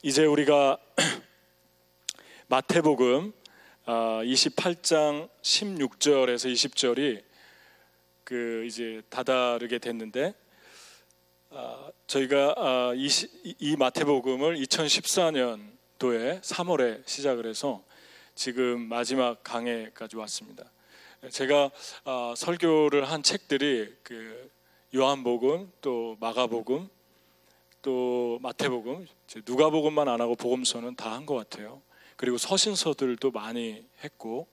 이제 우리가 마태복음 28장 16절에서 20절이 그 이제 다다르게 됐는데 아, 저희가 아, 이 마태복음을 2014년도에 3월에 시작을 해서 지금 마지막 강해까지 왔습니다. 제가 아, 설교를 한 책들이 그 요한복음 또 마가복음 또 마태복음 누가복음만 안 하고 복음서는 다 한 것 같아요. 그리고 서신서들도 많이 했고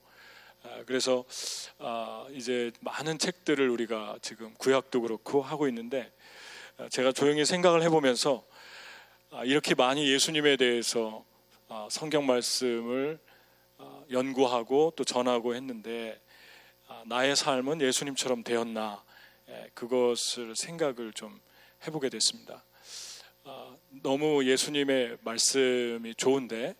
아, 그래서 아, 이제 많은 책들을 우리가 지금 구약도 그렇고 하고 있는데 아, 제가 조용히 생각을 해보면서 이렇게 많이 예수님에 대해서 성경 말씀을 연구하고 또 전하고 했는데 나의 삶은 예수님처럼 되었나 예, 그것을 생각을 좀 해보게 됐습니다. 너무 예수님의 말씀이 좋은데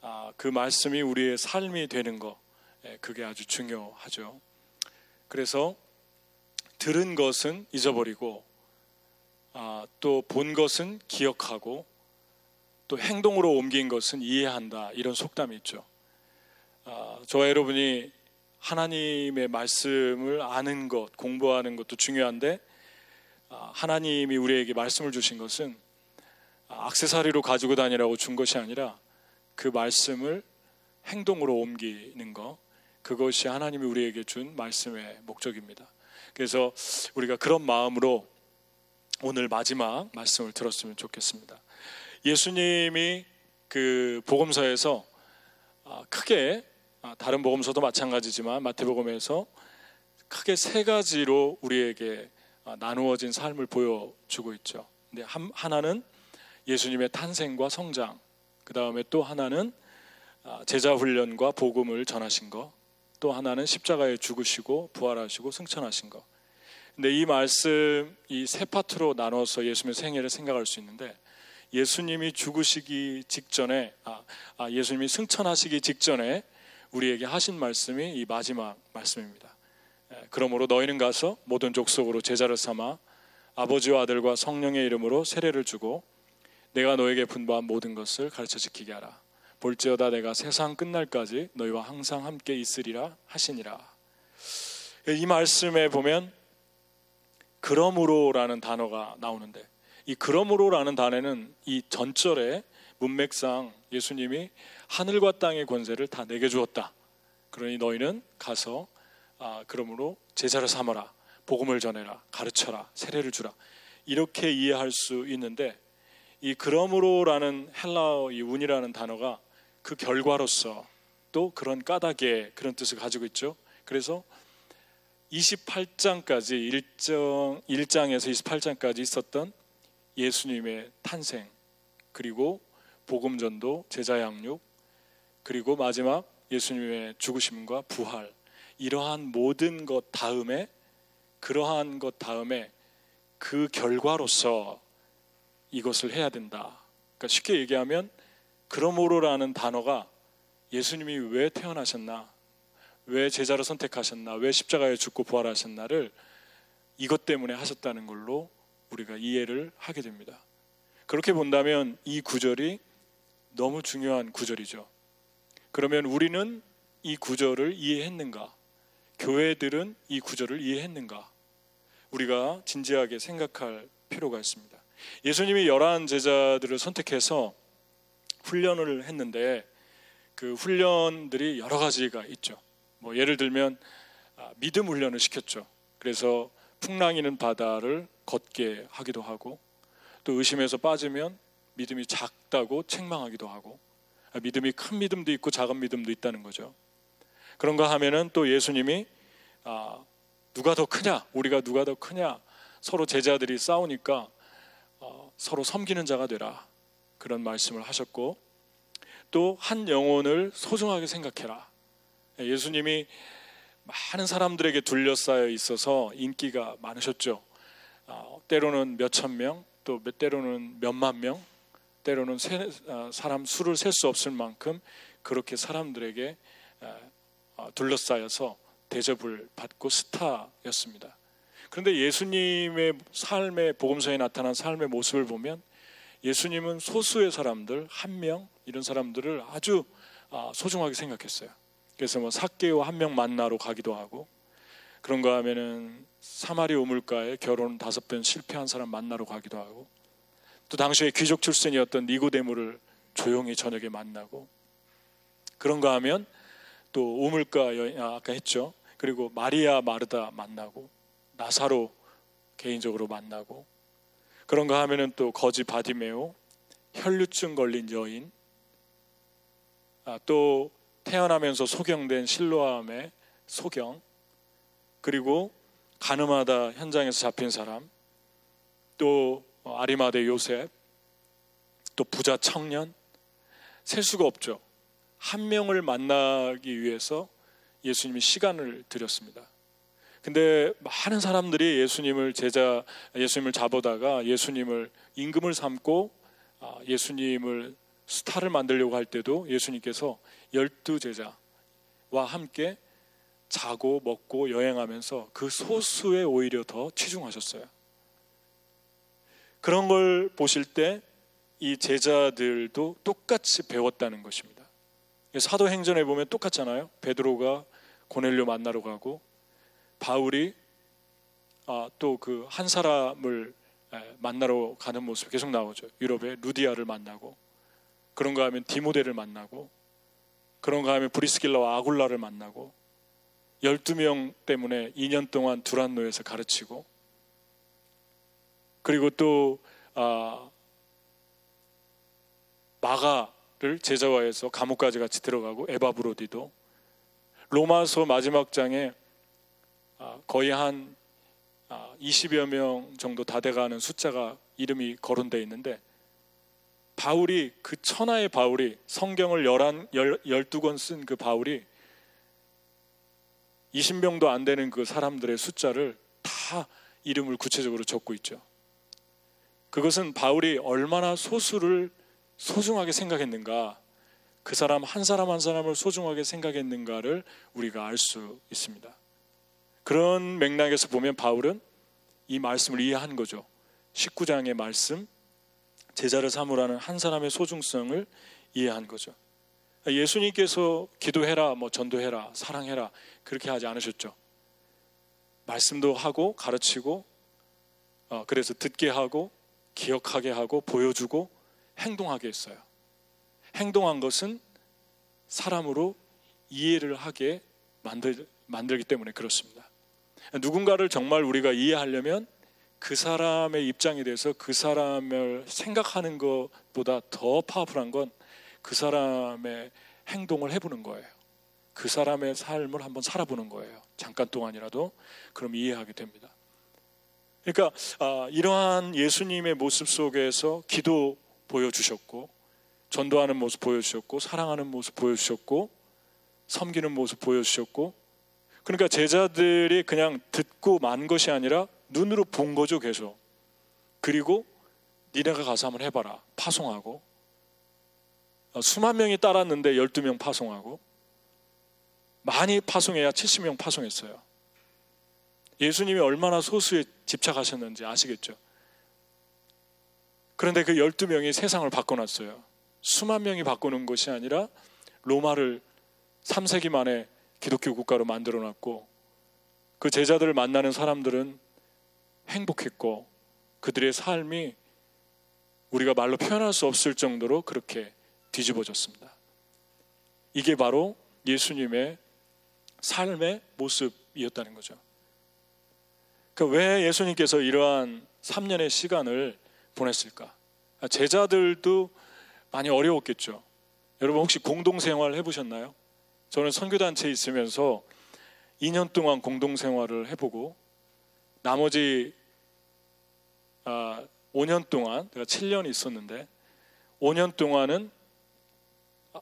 아, 그 말씀이 우리의 삶이 되는 거 예, 그게 아주 중요하죠. 그래서 들은 것은 잊어버리고 아, 또 본 것은 기억하고 또 행동으로 옮긴 것은 이해한다 이런 속담이 있죠. 아, 저와 여러분이 하나님의 말씀을 아는 것, 공부하는 것도 중요한데 하나님이 우리에게 말씀을 주신 것은 악세사리로 가지고 다니라고 준 것이 아니라 그 말씀을 행동으로 옮기는 것 그것이 하나님이 우리에게 준 말씀의 목적입니다. 그래서 우리가 그런 마음으로 오늘 마지막 말씀을 들었으면 좋겠습니다. 예수님이 그 복음서에서 아, 크게 아, 다른 복음서도 마찬가지지만 마태복음에서 크게 세 가지로 우리에게 아, 나누어진 삶을 보여주고 있죠. 근데 하나는 예수님의 탄생과 성장, 그 다음에 또 하나는 아, 제자 훈련과 복음을 전하신 거, 또 하나는 십자가에 죽으시고 부활하시고 승천하신 거. 근데 이 말씀 이 세 파트로 나눠서 예수님의 생애를 생각할 수 있는데 예수님이 죽으시기 직전에 아, 아, 예수님이 승천하시기 직전에 우리에게 하신 말씀이 이 마지막 말씀입니다. 예, 그러므로 너희는 가서 모든 족속으로 제자를 삼아 아버지와 아들과 성령의 이름으로 세례를 주고 내가 너에게 분부한 모든 것을 가르쳐 지키게 하라. 볼지어다 내가 세상 끝날까지 너희와 항상 함께 있으리라 하시니라. 이 말씀에 보면 그러므로라는 단어가 나오는데 이 그러므로라는 단어는 이 전절의 문맥상 예수님이 하늘과 땅의 권세를 다 내게 주었다. 그러니 너희는 가서 아, 그러므로 제자를 삼아라. 복음을 전해라. 가르쳐라. 세례를 주라. 이렇게 이해할 수 있는데 이 그러므로라는 헬라어 이 운이라는 단어가 그 결과로서 또 그런 까닭의 그런 뜻을 가지고 있죠. 그래서 28장까지 1장 1장에서 28장까지 있었던 예수님의 탄생 그리고 복음 전도 제자 양육 그리고 마지막 예수님의 죽으심과 부활 이러한 모든 것 다음에 그러한 것 다음에 그 결과로서 이것을 해야 된다. 그러니까 쉽게 얘기하면 그러므로라는 단어가 예수님이 왜 태어나셨나, 왜 제자를 선택하셨나, 왜 십자가에 죽고 부활하셨나를 이것 때문에 하셨다는 걸로 우리가 이해를 하게 됩니다. 그렇게 본다면 이 구절이 너무 중요한 구절이죠. 그러면 우리는 이 구절을 이해했는가? 교회들은 이 구절을 이해했는가? 우리가 진지하게 생각할 필요가 있습니다. 예수님이 열한 제자들을 선택해서 훈련을 했는데 그 훈련들이 여러 가지가 있죠. 뭐 예를 들면 아, 믿음 훈련을 시켰죠. 그래서 풍랑이는 바다를 걷게 하기도 하고 또 의심에서 빠지면 믿음이 작다고 책망하기도 하고 아, 믿음이 큰 믿음도 있고 작은 믿음도 있다는 거죠. 그런가 하면은 또 예수님이 아, 누가 더 크냐, 우리가 누가 더 크냐 서로 제자들이 싸우니까 서로 섬기는 자가 되라. 그런 말씀을 하셨고 또 한 영혼을 소중하게 생각해라. 예수님이 많은 사람들에게 둘러싸여 있어서 인기가 많으셨죠. 어, 때로는 몇천 명, 또 때로는 몇만 명, 때로는 세, 어, 사람 수를 셀 수 없을 만큼 그렇게 사람들에게 어, 둘러싸여서 대접을 받고 스타였습니다. 그런데 예수님의 삶의 복음서에 나타난 삶의 모습을 보면 예수님은 소수의 사람들 한 명 이런 사람들을 아주 아, 소중하게 생각했어요. 그래서 뭐 사개오 한 명 만나러 가기도 하고 그런가 하면은 사마리 우물가에 결혼 다섯 번 실패한 사람 만나러 가기도 하고 또 당시에 귀족 출신이었던 니고데모를 조용히 저녁에 만나고 그런가 하면 또 우물가 여인 아, 아까 했죠. 그리고 마리아 마르다 만나고 나사로 개인적으로 만나고 그런가 하면은 또 거지 바디메오 혈류증 걸린 여인 아, 또 태어나면서 소경된 실로암의 소경 그리고 가늠하다 현장에서 잡힌 사람 또 아리마대 요셉 또 부자 청년 셀 수가 없죠. 한 명을 만나기 위해서 예수님이 시간을 들였습니다. 근데 많은 사람들이 예수님을 제자 예수님을 잡아다가 예수님을 임금을 삼고 아, 예수님을 스타를 만들려고 할 때도 예수님께서 열두 제자와 함께 자고 먹고 여행하면서 그 소수에 오히려 더 치중하셨어요. 그런 걸 보실 때 이 제자들도 똑같이 배웠다는 것입니다. 사도행전에 보면 똑같잖아요. 베드로가 고넬료 만나러 가고 바울이 아, 또그 한 사람을 만나러 가는 모습 계속 나오죠. 유럽의 루디아를 만나고 그런가 하면 디모데를 만나고 그런가 하면 브리스길라와 아굴라를 만나고 12명 때문에 2년 동안 두란노에서 가르치고 그리고 또 아, 마가를 제자화해서 감옥까지 같이 들어가고 에바브로디도 로마서 마지막 장에 아, 거의 한 20여 아, 명 정도 다 돼가는 숫자가 이름이 거론되어 있는데 바울이 그 천하의 바울이 성경을 11, 12권 쓴 그 바울이 20명도 안 되는 그 사람들의 숫자를 다 이름을 구체적으로 적고 있죠. 그것은 바울이 얼마나 소수를 소중하게 생각했는가, 그 사람 한 사람 한 사람을 소중하게 생각했는가를 우리가 알 수 있습니다. 그런 맥락에서 보면 바울은 이 말씀을 이해한 거죠. 19장의 말씀, 제자를 삼으라는 한 사람의 소중성을 이해한 거죠. 예수님께서 기도해라, 뭐 전도해라, 사랑해라 그렇게 하지 않으셨죠. 말씀도 하고 가르치고 어, 그래서 듣게 하고 기억하게 하고 보여주고 행동하게 했어요. 행동한 것은 사람으로 이해를 하게 만들, 만들기 때문에 그렇습니다. 누군가를 정말 우리가 이해하려면 그 사람의 입장에 대해서 그 사람을 생각하는 것보다 더 파워풀한 건 그 사람의 행동을 해보는 거예요. 그 사람의 삶을 한번 살아보는 거예요. 잠깐 동안이라도 그럼 이해하게 됩니다. 그러니까 아, 이러한 예수님의 모습 속에서 기도 보여주셨고 전도하는 모습 보여주셨고 사랑하는 모습 보여주셨고 섬기는 모습 보여주셨고 그러니까 제자들이 그냥 듣고 만 것이 아니라 눈으로 본 거죠 계속. 그리고 니네가 가서 한번 해봐라. 파송하고. 어, 수만 명이 따랐는데 12명 파송하고. 많이 파송해야 70명 파송했어요. 예수님이 얼마나 소수에 집착하셨는지 아시겠죠? 그런데 그 12명이 세상을 바꿔놨어요. 수만 명이 바꾸는 것이 아니라 로마를 3세기 만에 기독교 국가로 만들어 놨고 그 제자들을 만나는 사람들은 행복했고 그들의 삶이 우리가 말로 표현할 수 없을 정도로 그렇게 뒤집어졌습니다. 이게 바로 예수님의 삶의 모습이었다는 거죠. 그러니까 왜 예수님께서 이러한 3년의 시간을 보냈을까? 제자들도 많이 어려웠겠죠. 여러분 혹시 공동생활 해보셨나요? 저는 선교단체에 있으면서 2년 동안 공동생활을 해보고 나머지 아, 5년 동안 내가 7년 있었는데 5년 동안은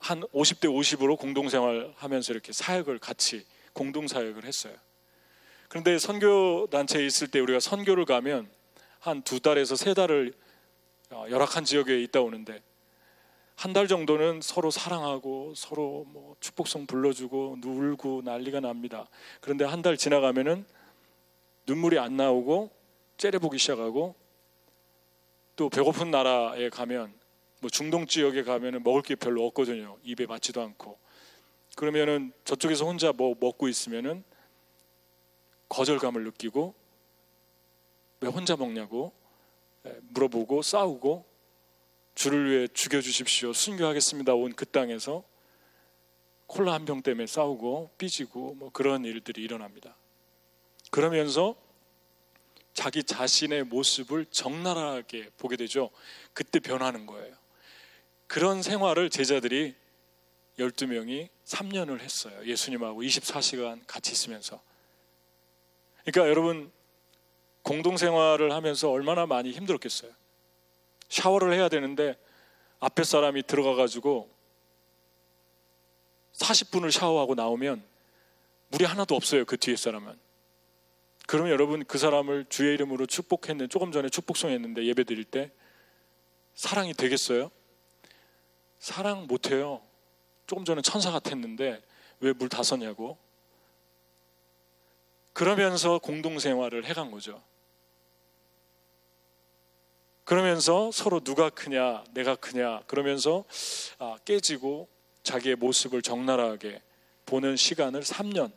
한 50대 50으로 공동생활 하면서 이렇게 사역을 같이 공동사역을 했어요. 그런데 선교단체에 있을 때 우리가 선교를 가면 한 두 달에서 세 달을 어, 열악한 지역에 있다 오는데 한 달 정도는 서로 사랑하고 서로 뭐 축복성 불러주고 울고 난리가 납니다. 그런데 한 달 지나가면은 눈물이 안 나오고 째려보기 시작하고 또 배고픈 나라에 가면 뭐 중동 지역에 가면은 먹을 게 별로 없거든요. 입에 맞지도 않고. 그러면은 저쪽에서 혼자 뭐 먹고 있으면은 거절감을 느끼고 왜 혼자 먹냐고 예, 물어보고 싸우고 주를 위해 죽여 주십시오. 순교하겠습니다. 온 그 땅에서 콜라 한 병 때문에 싸우고 삐지고 뭐 그런 일들이 일어납니다. 그러면서 자기 자신의 모습을 적나라하게 보게 되죠. 그때 변하는 거예요. 그런 생활을 제자들이 12명이 3년을 했어요. 예수님하고 24시간 같이 있으면서. 그러니까 여러분 공동 생활을 하면서 얼마나 많이 힘들었겠어요. 샤워를 해야 되는데 앞에 사람이 들어가 가지고 40분을 샤워하고 나오면 물이 하나도 없어요. 그 뒤에 사람은. 그러면 여러분 그 사람을 주의 이름으로 축복했는데 조금 전에 축복송 했는데 예배 드릴 때 사랑이 되겠어요? 사랑 못 해요. 조금 전에 천사 같았는데 왜 물 다 썼냐고. 그러면서 공동생활을 해간 거죠. 그러면서 서로 누가 크냐, 내가 크냐, 그러면서 아, 깨지고 자기의 모습을 적나라하게 보는 시간을 3년,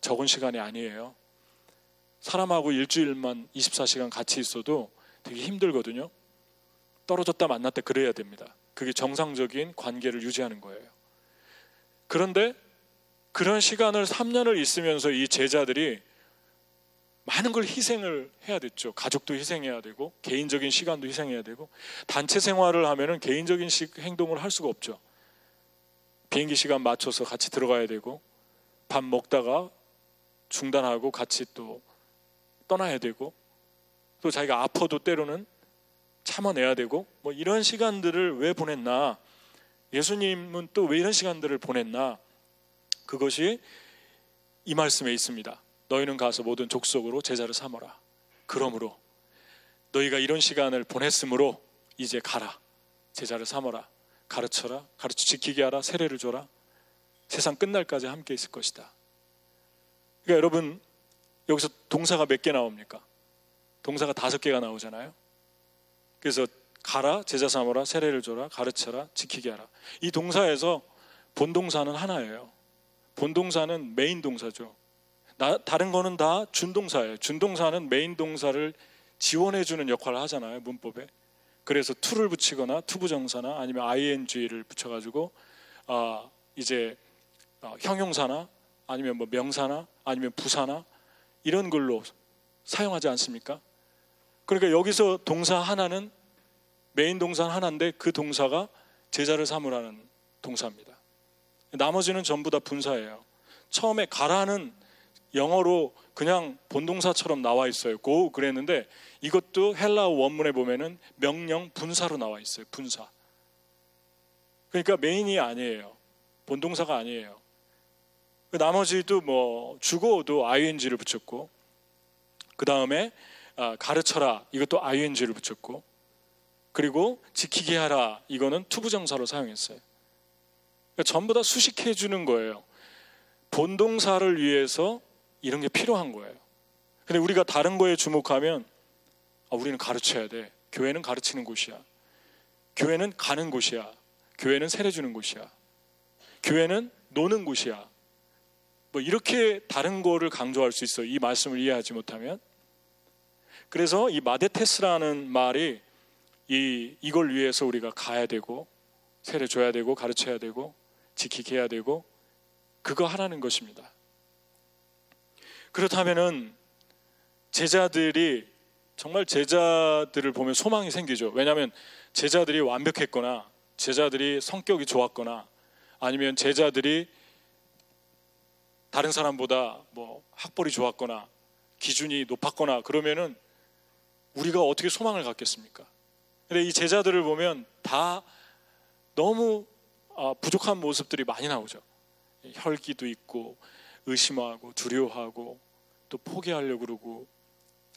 적은 시간이 아니에요. 사람하고 일주일만 24시간 같이 있어도 되게 힘들거든요. 떨어졌다 만났다 그래야 됩니다. 그게 정상적인 관계를 유지하는 거예요. 그런데 그런 시간을 3년을 있으면서 이 제자들이 많은 걸 희생을 해야 됐죠. 가족도 희생해야 되고 개인적인 시간도 희생해야 되고 단체 생활을 하면은 개인적인 행동을 할 수가 없죠. 비행기 시간 맞춰서 같이 들어가야 되고 밥 먹다가 중단하고 같이 또 떠나야 되고 또 자기가 아파도 때로는 참아내야 되고 뭐 이런 시간들을 왜 보냈나 예수님은 또 왜 이런 시간들을 보냈나 그것이 이 말씀에 있습니다. 너희는 가서 모든 족속으로 제자를 삼어라. 그러므로 너희가 이런 시간을 보냈으므로 이제 가라. 제자를 삼어라. 가르쳐라. 가르쳐 지키게 하라. 세례를 줘라. 세상 끝날까지 함께 있을 것이다. 그러니까 여러분 여기서 동사가 몇 개 나옵니까? 동사가 다섯 개가 나오잖아요. 그래서 가라, 제자 삼어라, 세례를 줘라, 가르쳐라, 지키게 하라. 이 동사에서 본동사는 하나예요. 본동사는 메인 동사죠. 나, 다른 거는 다 준동사예요. 준동사는 메인 동사를 지원해 주는 역할을 하잖아요. 문법에. 그래서 to를 붙이거나 to부정사나 아니면 ing를 붙여 가지고 아, 이제 어, 형용사나 아니면 뭐 명사나 아니면 부사나 이런 걸로 사용하지 않습니까? 그러니까 여기서 동사 하나는 메인 동사 하나인데 그 동사가 제자를 삼으라는 동사입니다. 나머지는 전부 다 분사예요. 처음에 가라는 영어로 그냥 본동사처럼 나와 있어요. go 그랬는데 이것도 헬라어 원문에 보면은 명령 분사로 나와 있어요. 분사. 그러니까 메인이 아니에요. 본동사가 아니에요. 그 나머지도 뭐 주고도 ing를 붙였고 그 다음에 아, 가르쳐라 이것도 ing를 붙였고 그리고 지키게 하라 이거는 to부정사로 사용했어요. 그러니까 전부 다 수식해 주는 거예요. 본동사를 위해서 이런 게 필요한 거예요. 근데 우리가 다른 거에 주목하면 아, 우리는 가르쳐야 돼. 교회는 가르치는 곳이야. 교회는 가는 곳이야. 교회는 세례 주는 곳이야. 교회는 노는 곳이야. 뭐 이렇게 다른 거를 강조할 수 있어요. 이 말씀을 이해하지 못하면. 그래서 이 마데테스라는 말이 이 이걸 위해서 우리가 가야 되고 세례 줘야 되고 가르쳐야 되고 지키게 해야 되고 그거 하라는 것입니다. 그렇다면은 제자들이 정말 제자들을 보면 소망이 생기죠. 왜냐하면 제자들이 완벽했거나 제자들이 성격이 좋았거나 아니면 제자들이 다른 사람보다 뭐 학벌이 좋았거나 기준이 높았거나 그러면은 우리가 어떻게 소망을 갖겠습니까? 근데 이 제자들을 보면 다 너무 아, 부족한 모습들이 많이 나오죠. 혈기도 있고 의심하고 두려워하고 또 포기하려고 그러고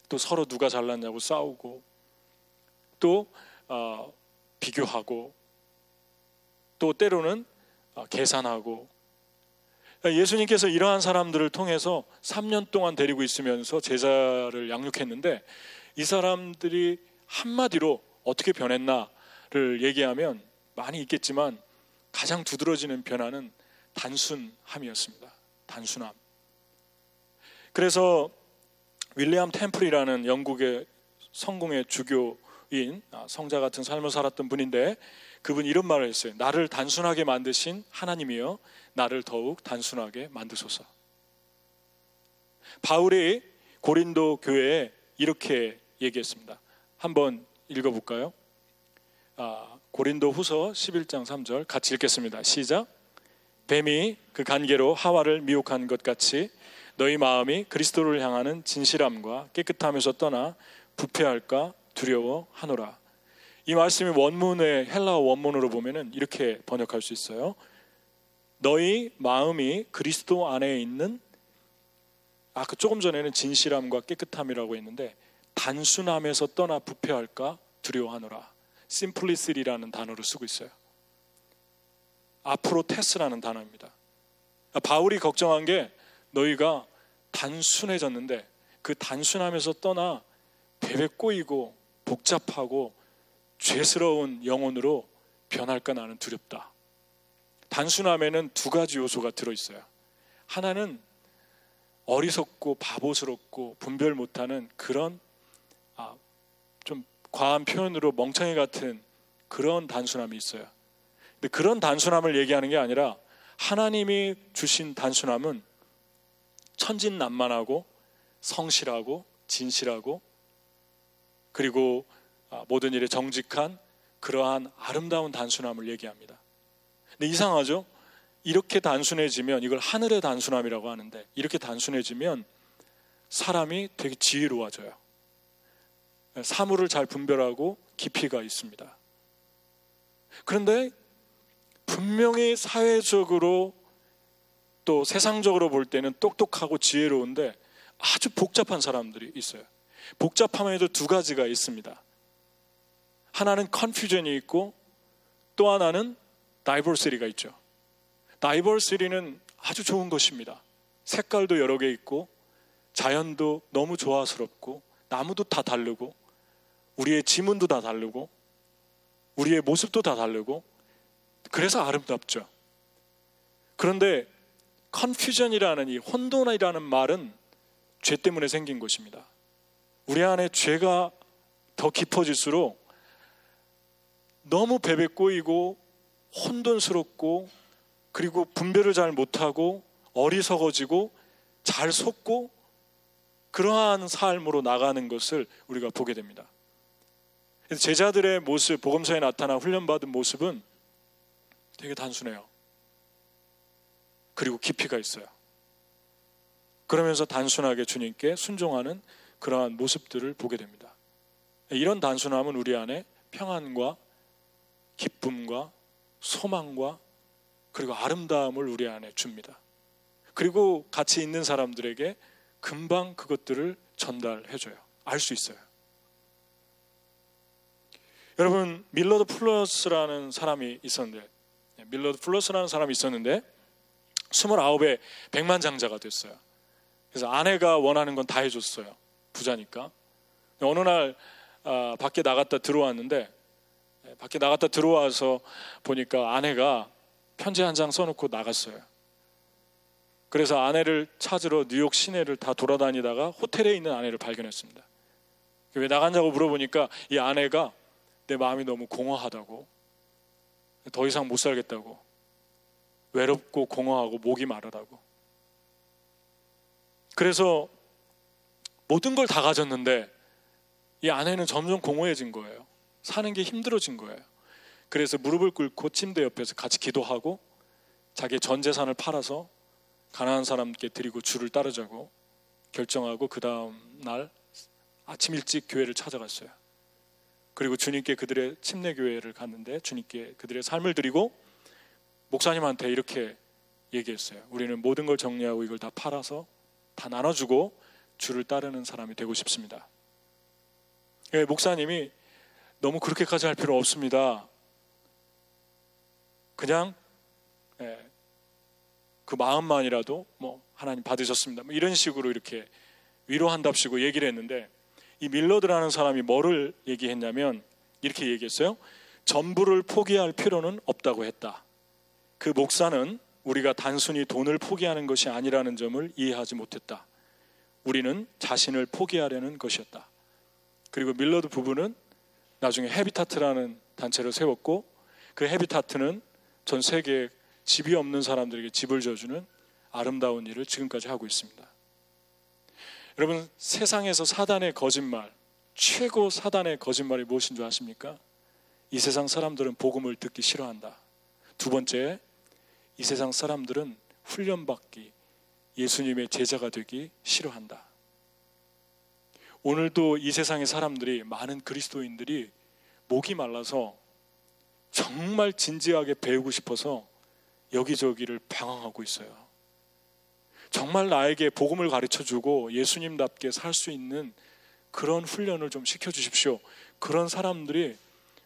또 서로 누가 잘났냐고 싸우고 또 어, 비교하고 또 때로는 어, 계산하고 예수님께서 이러한 사람들을 통해서 3년 동안 데리고 있으면서 제자를 양육했는데 이 사람들이 한마디로 어떻게 변했나를 얘기하면 많이 있겠지만 가장 두드러지는 변화는 단순함이었습니다. 단순함. 그래서 윌리엄 템플이라는 영국의 성공의 주교인 아, 성자 같은 삶을 살았던 분인데 그분 이런 말을 했어요. 나를 단순하게 만드신 하나님이여 나를 더욱 단순하게 만드소서. 바울이 고린도 교회에 이렇게 얘기했습니다. 한번 읽어볼까요? 아, 고린도 후서 11장 3절 같이 읽겠습니다. 시작. 뱀이 그 간계로 하와를 미혹한 것 같이 너희 마음이 그리스도를 향하는 진실함과 깨끗함에서 떠나 부패할까 두려워하노라. 이 말씀이 원문의 헬라어 원문으로 보면은 이렇게 번역할 수 있어요. 너희 마음이 그리스도 안에 있는 아, 그 조금 전에는 진실함과 깨끗함이라고 했는데 단순함에서 떠나 부패할까 두려워하노라. 심플리시리라는 단어를 쓰고 있어요. 앞으로 테스라는 단어입니다. 바울이 걱정한 게 너희가 단순해졌는데 그 단순함에서 떠나 배배 꼬이고 복잡하고 죄스러운 영혼으로 변할까 나는 두렵다. 단순함에는 두 가지 요소가 들어있어요. 하나는 어리석고 바보스럽고 분별 못하는 그런 아, 좀 과한 표현으로 멍청이 같은 그런 단순함이 있어요. 근데 그런 단순함을 얘기하는 게 아니라 하나님이 주신 단순함은 천진난만하고 성실하고 진실하고 그리고 아, 모든 일에 정직한 그러한 아름다운 단순함을 얘기합니다. 근데 이상하죠? 이렇게 단순해지면 이걸 하늘의 단순함이라고 하는데 이렇게 단순해지면 사람이 되게 지혜로워져요. 사물을 잘 분별하고 깊이가 있습니다. 그런데 분명히 사회적으로 또 세상적으로 볼 때는 똑똑하고 지혜로운데 아주 복잡한 사람들이 있어요. 복잡함에도 두 가지가 있습니다. 하나는 컨퓨전이 있고 또 하나는 다이버시리가 있죠. 다이버시리는 아주 좋은 것입니다. 색깔도 여러 개 있고 자연도 너무 조화스럽고 나무도 다 다르고 우리의 지문도 다 다르고 우리의 모습도 다 다르고 그래서 아름답죠. 그런데 컨퓨전이라는 이 혼돈이라는 말은 죄 때문에 생긴 것입니다. 우리 안에 죄가 더 깊어질수록 너무 베베 꼬이고 혼돈스럽고 그리고 분별을 잘 못하고 어리석어지고 잘 속고 그러한 삶으로 나가는 것을 우리가 보게 됩니다. 제자들의 모습, 복음서에 나타나 훈련받은 모습은 되게 단순해요. 그리고 깊이가 있어요. 그러면서 단순하게 주님께 순종하는 그러한 모습들을 보게 됩니다. 이런 단순함은 우리 안에 평안과 기쁨과 소망과 그리고 아름다움을 우리 안에 줍니다. 그리고 같이 있는 사람들에게 금방 그것들을 전달해줘요. 알 수 있어요. 여러분 밀러드 플러스라는 사람이 있었는데 밀러드 플러스라는 사람이 있었는데 29에 백만장자가 됐어요. 그래서 아내가 원하는 건 다 해줬어요. 부자니까. 어느 날 아, 밖에 나갔다 들어왔는데 예, 밖에 나갔다 들어와서 보니까 아내가 편지 한 장 써놓고 나갔어요. 그래서 아내를 찾으러 뉴욕 시내를 다 돌아다니다가 호텔에 있는 아내를 발견했습니다. 왜 나갔냐고 물어보니까 이 아내가 내 마음이 너무 공허하다고 더 이상 못 살겠다고 외롭고 공허하고 목이 마르다고 그래서 모든 걸 다 가졌는데 이 아내는 점점 공허해진 거예요. 사는 게 힘들어진 거예요. 그래서 무릎을 꿇고 침대 옆에서 같이 기도하고 자기 전 재산을 팔아서 가난한 사람께 드리고 주를 따르자고 결정하고 그 다음 날 아침 일찍 교회를 찾아갔어요. 그리고 주님께 그들의 침례 교회를 갔는데 주님께 그들의 삶을 드리고 목사님한테 이렇게 얘기했어요. 우리는 모든 걸 정리하고 이걸 다 팔아서 다 나눠주고 주를 따르는 사람이 되고 싶습니다. 예, 목사님이 너무 그렇게까지 할 필요 없습니다. 그냥 예, 그 마음만이라도 뭐 하나님 받으셨습니다. 뭐 이런 식으로 이렇게 위로한답시고 얘기를 했는데 이 밀러드라는 사람이 뭐를 얘기했냐면 이렇게 얘기했어요. 전부를 포기할 필요는 없다고 했다. 그 목사는 우리가 단순히 돈을 포기하는 것이 아니라는 점을 이해하지 못했다. 우리는 자신을 포기하려는 것이었다. 그리고 밀러드 부부는 나중에 헤비타트라는 단체를 세웠고 그 헤비타트는 전 세계 집이 없는 사람들에게 집을 줘주는 아름다운 일을 지금까지 하고 있습니다. 여러분 세상에서 사단의 거짓말 최고 사단의 거짓말이 무엇인 줄 아십니까? 이 세상 사람들은 복음을 듣기 싫어한다. 두 번째, 이 세상 사람들은 훈련받기, 예수님의 제자가 되기 싫어한다. 오늘도 이 세상의 사람들이 많은 그리스도인들이 목이 말라서 정말 진지하게 배우고 싶어서 여기저기를 방황하고 있어요. 정말 나에게 복음을 가르쳐 주고 예수님답게 살 수 있는 그런 훈련을 좀 시켜 주십시오. 그런 사람들이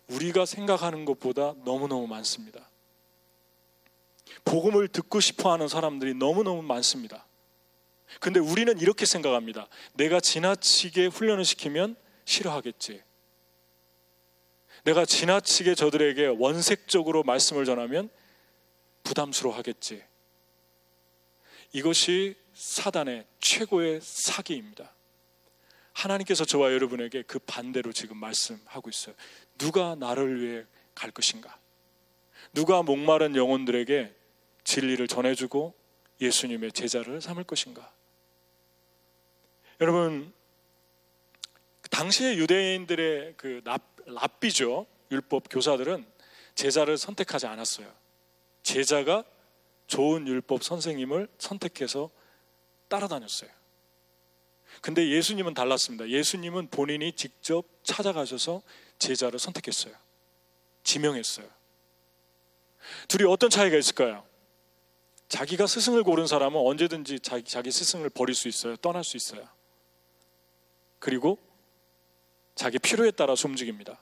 우리가 생각하는 것보다 너무너무 많습니다. 복음을 듣고 싶어 하는 사람들이 너무너무 많습니다. 근데 우리는 이렇게 생각합니다. 내가 지나치게 훈련을 시키면 싫어하겠지. 내가 지나치게 저들에게 원색적으로 말씀을 전하면 부담스러워 하겠지. 이것이 사단의 최고의 사기입니다. 하나님께서 저와 여러분에게 그 반대로 지금 말씀하고 있어요. 누가 나를 위해 갈 것인가? 누가 목마른 영혼들에게 진리를 전해주고 예수님의 제자를 삼을 것인가? 여러분, 당시의 유대인들의 그 랍, 랍비죠. 율법 교사들은 제자를 선택하지 않았어요. 제자가 좋은 율법 선생님을 선택해서 따라다녔어요. 근데 예수님은 달랐습니다. 예수님은 본인이 직접 찾아가셔서 제자를 선택했어요. 지명했어요. 둘이 어떤 차이가 있을까요? 자기가 스승을 고른 사람은 언제든지 자기, 자기 스승을 버릴 수 있어요. 떠날 수 있어요. 그리고 자기 필요에 따라서 움직입니다.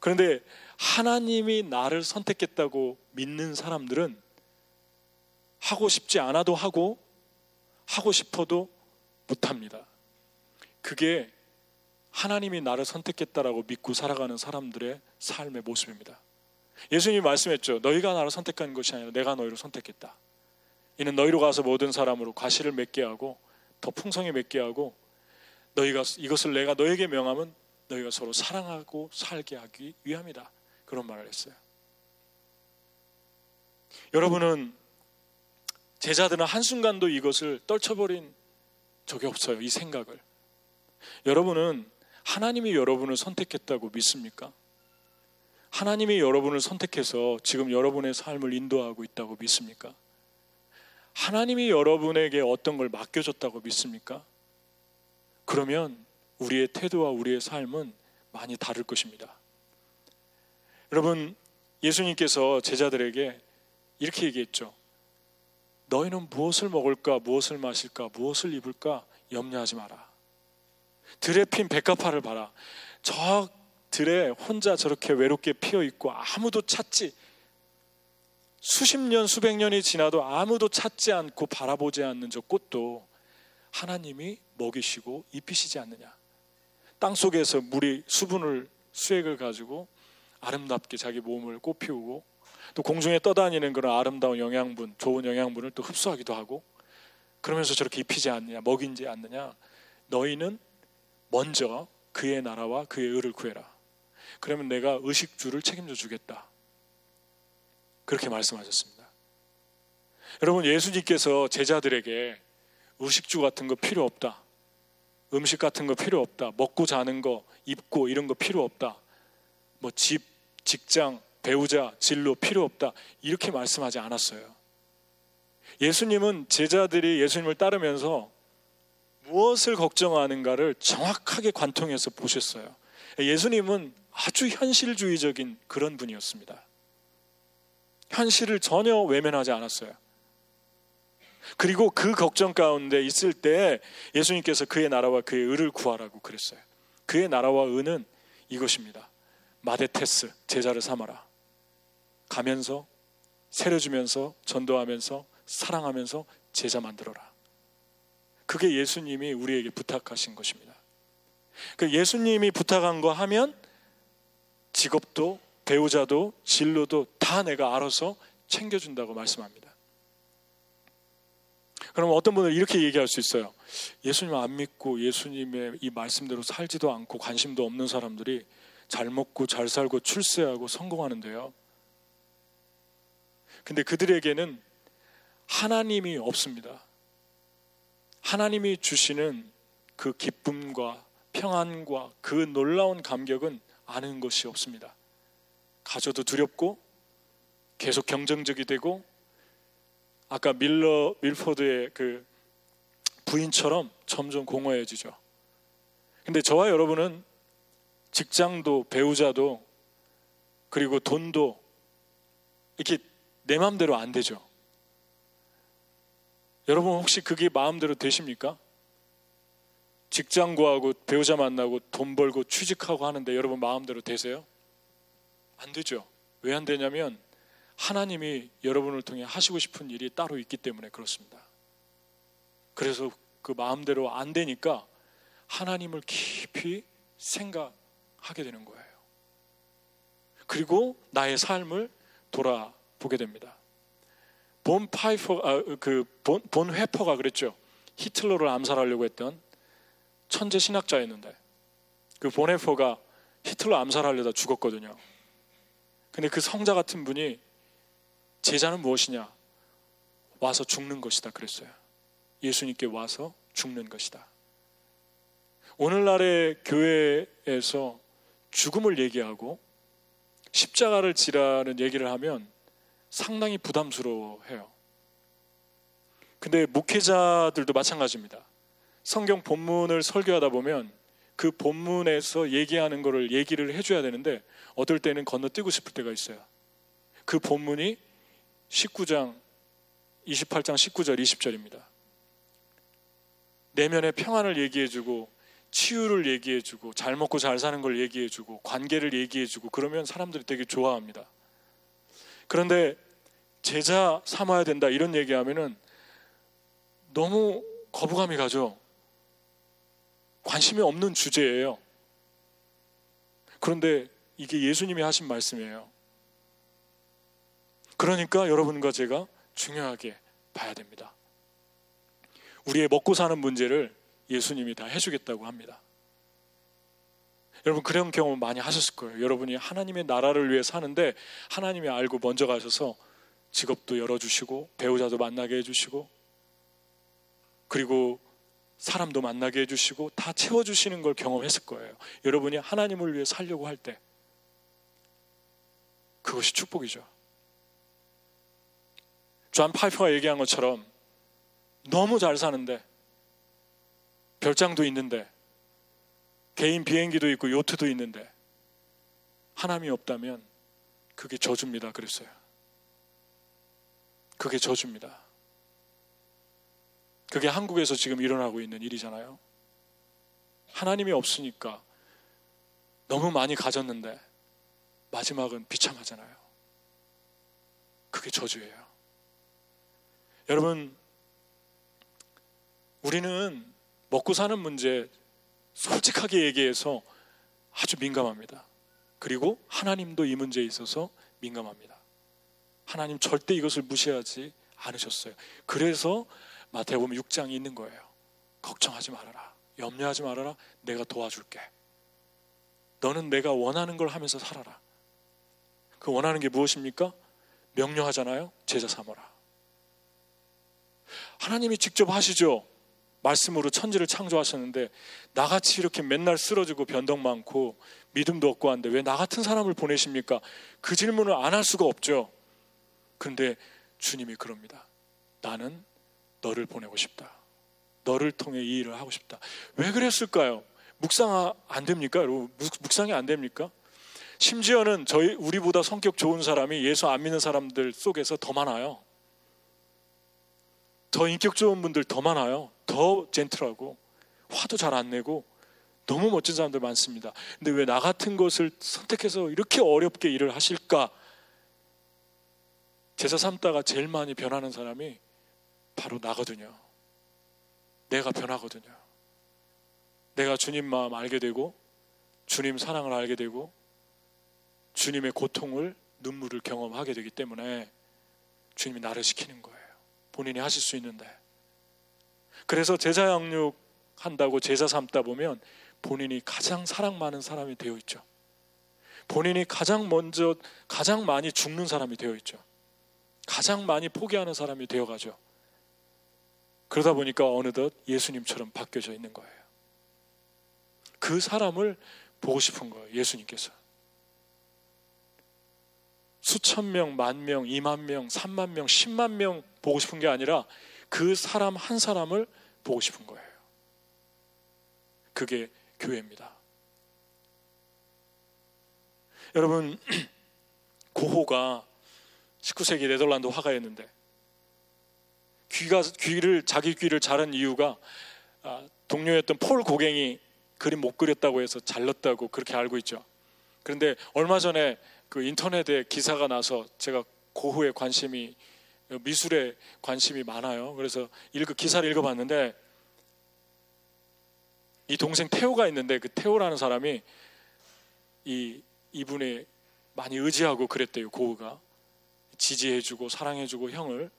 그런데 하나님이 나를 선택했다고 믿는 사람들은 하고 싶지 않아도 하고 하고 싶어도 못합니다. 그게 하나님이 나를 선택했다라고 믿고 살아가는 사람들의 삶의 모습입니다. 예수님이 말씀했죠. 너희가 나를 선택한 것이 아니라 내가 너희를 선택했다. 이는 너희로 가서 모든 사람으로 과실을 맺게 하고 더 풍성히 맺게 하고 너희가 이것을 내가 너에게 명하면 너희가 서로 사랑하고 살게 하기 위함이다. 그런 말을 했어요. 여러분은 제자들은 한순간도 이것을 떨쳐버린 적이 없어요. 이 생각을. 여러분은 하나님이 여러분을 선택했다고 믿습니까? 하나님이 여러분을 선택해서 지금 여러분의 삶을 인도하고 있다고 믿습니까? 하나님이 여러분에게 어떤 걸 맡겨줬다고 믿습니까? 그러면 우리의 태도와 우리의 삶은 많이 다를 것입니다. 여러분, 예수님께서 제자들에게 이렇게 얘기했죠. 너희는 무엇을 먹을까, 무엇을 마실까, 무엇을 입을까 염려하지 마라. 들에 핀 백합화를 봐라. 저 들에 혼자 저렇게 외롭게 피어 있고 아무도 찾지 수십 년, 수백 년이 지나도 아무도 찾지 않고 바라보지 않는 저 꽃도 하나님이 먹이시고 입히시지 않느냐. 땅 속에서 물이 수분을 수액을 가지고 아름답게 자기 몸을 꽃피우고 또 공중에 떠다니는 그런 아름다운 영양분, 좋은 영양분을 또 흡수하기도 하고 그러면서 저렇게 입히지 않느냐, 먹이지 않느냐. 너희는 먼저 그의 나라와 그의 의를 구해라. 그러면 내가 의식주를 책임져 주겠다. 그렇게 말씀하셨습니다. 여러분, 예수님께서 제자들에게 의식주 같은 거 필요 없다. 음식 같은 거 필요 없다. 먹고 자는 거, 입고 이런 거 필요 없다. 뭐 집, 직장, 배우자, 진로 필요 없다. 이렇게 말씀하지 않았어요. 예수님은 제자들이 예수님을 따르면서 무엇을 걱정하는가를 정확하게 관통해서 보셨어요. 예수님은 아주 현실주의적인 그런 분이었습니다. 현실을 전혀 외면하지 않았어요. 그리고 그 걱정 가운데 있을 때 예수님께서 그의 나라와 그의 의를 구하라고 그랬어요. 그의 나라와 의는 이것입니다. 마데테스 제자를 삼아라. 가면서 세려주면서 전도하면서 사랑하면서 제자 만들어라. 그게 예수님이 우리에게 부탁하신 것입니다. 그 예수님이 부탁한 거 하면 직업도 배우자도 진로도 다 내가 알아서 챙겨준다고 말씀합니다. 그럼 어떤 분은 이렇게 얘기할 수 있어요. 예수님 안 믿고 예수님의 이 말씀대로 살지도 않고 관심도 없는 사람들이 잘 먹고 잘 살고 출세하고 성공하는데요. 근데 그들에게는 하나님이 없습니다. 하나님이 주시는 그 기쁨과 평안과 그 놀라운 감격은 아는 것이 없습니다. 가져도 두렵고 계속 경쟁적이 되고 아까 밀러 밀포드의 그 부인처럼 점점 공허해지죠. 근데 저와 여러분은 직장도 배우자도 그리고 돈도 이렇게 내 마음대로 안 되죠. 여러분 혹시 그게 마음대로 되십니까? 직장 구하고 배우자 만나고 돈 벌고 취직하고 하는데 여러분 마음대로 되세요? 안 되죠. 왜 안 되냐면 하나님이 여러분을 통해 하시고 싶은 일이 따로 있기 때문에 그렇습니다. 그래서 그 마음대로 안 되니까 하나님을 깊이 생각하게 되는 거예요. 그리고 나의 삶을 돌아보게 됩니다. 본 파이퍼 아, 그 본 본회퍼가 그랬죠. 히틀러를 암살하려고 했던 천재 신학자였는데 그 본회퍼가 히틀러 암살하려다 죽었거든요. 근데 그 성자 같은 분이 제자는 무엇이냐? 와서 죽는 것이다 그랬어요. 예수님께 와서 죽는 것이다. 오늘날의 교회에서 죽음을 얘기하고 십자가를 지라는 얘기를 하면 상당히 부담스러워해요. 근데 목회자들도 마찬가지입니다. 성경 본문을 설교하다 보면 그 본문에서 얘기하는 것을 얘기를 해줘야 되는데 어떨 때는 건너뛰고 싶을 때가 있어요. 그 본문이 19장 28장 19절 20절입니다. 내면의 평안을 얘기해주고 치유를 얘기해주고 잘 먹고 잘 사는 걸 얘기해주고 관계를 얘기해주고 그러면 사람들이 되게 좋아합니다. 그런데 제자 삼아야 된다 이런 얘기하면은 너무 거부감이 가죠. 관심이 없는 주제예요. 그런데 이게 예수님이 하신 말씀이에요. 그러니까 여러분과 제가 중요하게 봐야 됩니다. 우리의 먹고 사는 문제를 예수님이 다 해주겠다고 합니다. 여러분 그런 경험 많이 하셨을 거예요. 여러분이 하나님의 나라를 위해 사는데 하나님이 알고 먼저 가셔서 직업도 열어주시고 배우자도 만나게 해주시고 그리고 사람도 만나게 해주시고 다 채워주시는 걸 경험했을 거예요. 여러분이 하나님을 위해 살려고 할 때 그것이 축복이죠. 존 파이퍼가 얘기한 것처럼 너무 잘 사는데 별장도 있는데 개인 비행기도 있고 요트도 있는데 하나님이 없다면 그게 저주입니다. 그랬어요. 그게 저주입니다. 그게 한국에서 지금 일어나고 있는 일이잖아요. 하나님이 없으니까 너무 많이 가졌는데 마지막은 비참하잖아요. 그게 저주예요. 여러분, 우리는 먹고 사는 문제 솔직하게 얘기해서 아주 민감합니다. 그리고 하나님도 이 문제에 있어서 민감합니다. 하나님 절대 이것을 무시하지 않으셨어요. 그래서 마태복음 6장이 있는 거예요. 걱정하지 말아라. 염려하지 말아라. 내가 도와줄게. 너는 내가 원하는 걸 하면서 살아라. 그 원하는 게 무엇입니까? 명령하잖아요. 제자 삼어라. 하나님이 직접 하시죠. 말씀으로 천지를 창조하셨는데 나같이 이렇게 맨날 쓰러지고 변덕 많고 믿음도 없고 한데 왜 나 같은 사람을 보내십니까? 그 질문을 안 할 수가 없죠. 그런데 주님이 그럽니다. 나는 너를 보내고 싶다. 너를 통해 이 일을 하고 싶다. 왜 그랬을까요? 묵상 안 됩니까? 묵상이 안 됩니까? 심지어는 저희 우리보다 성격 좋은 사람이 예수 안 믿는 사람들 속에서 더 많아요. 더 인격 좋은 분들 더 많아요. 더 젠틀하고 화도 잘 안 내고 너무 멋진 사람들 많습니다. 근데 왜 나 같은 것을 선택해서 이렇게 어렵게 일을 하실까? 제사 삼다가 제일 많이 변하는 사람이 바로 나거든요. 내가 변하거든요. 내가 주님 마음 알게 되고 주님 사랑을 알게 되고 주님의 고통을 눈물을 경험하게 되기 때문에 주님이 나를 시키는 거예요. 본인이 하실 수 있는데. 그래서 제자 양육 한다고 제자 삼다 보면 본인이 가장 사랑 많은 사람이 되어 있죠. 본인이 가장 먼저 가장 많이 죽는 사람이 되어 있죠. 가장 많이 포기하는 사람이 되어 가죠. 그러다 보니까 어느덧 예수님처럼 바뀌어져 있는 거예요. 그 사람을 보고 싶은 거예요. 예수님께서. 수천 명, 만 명, 이만 명, 삼만 명, 십만 명 보고 싶은 게 아니라 그 사람 한 사람을 보고 싶은 거예요. 그게 교회입니다. 여러분, 고호가 19세기 네덜란드 화가였는데 귀가 귀를 자기 귀를 자른 이유가 아, 동료였던 폴 고갱이 그림 못 그렸다고 해서 잘렸다고 그렇게 알고 있죠. 그런데 얼마 전에 그 인터넷에 기사가 나서 제가 고흐에 관심이 미술에 관심이 많아요. 그래서 읽그 기사를 읽어봤는데 이 동생 태호가 있는데 그 태호라는 사람이 이 이분의 많이 의지하고 그랬대요. 고흐가 지지해주고 사랑해주고 형을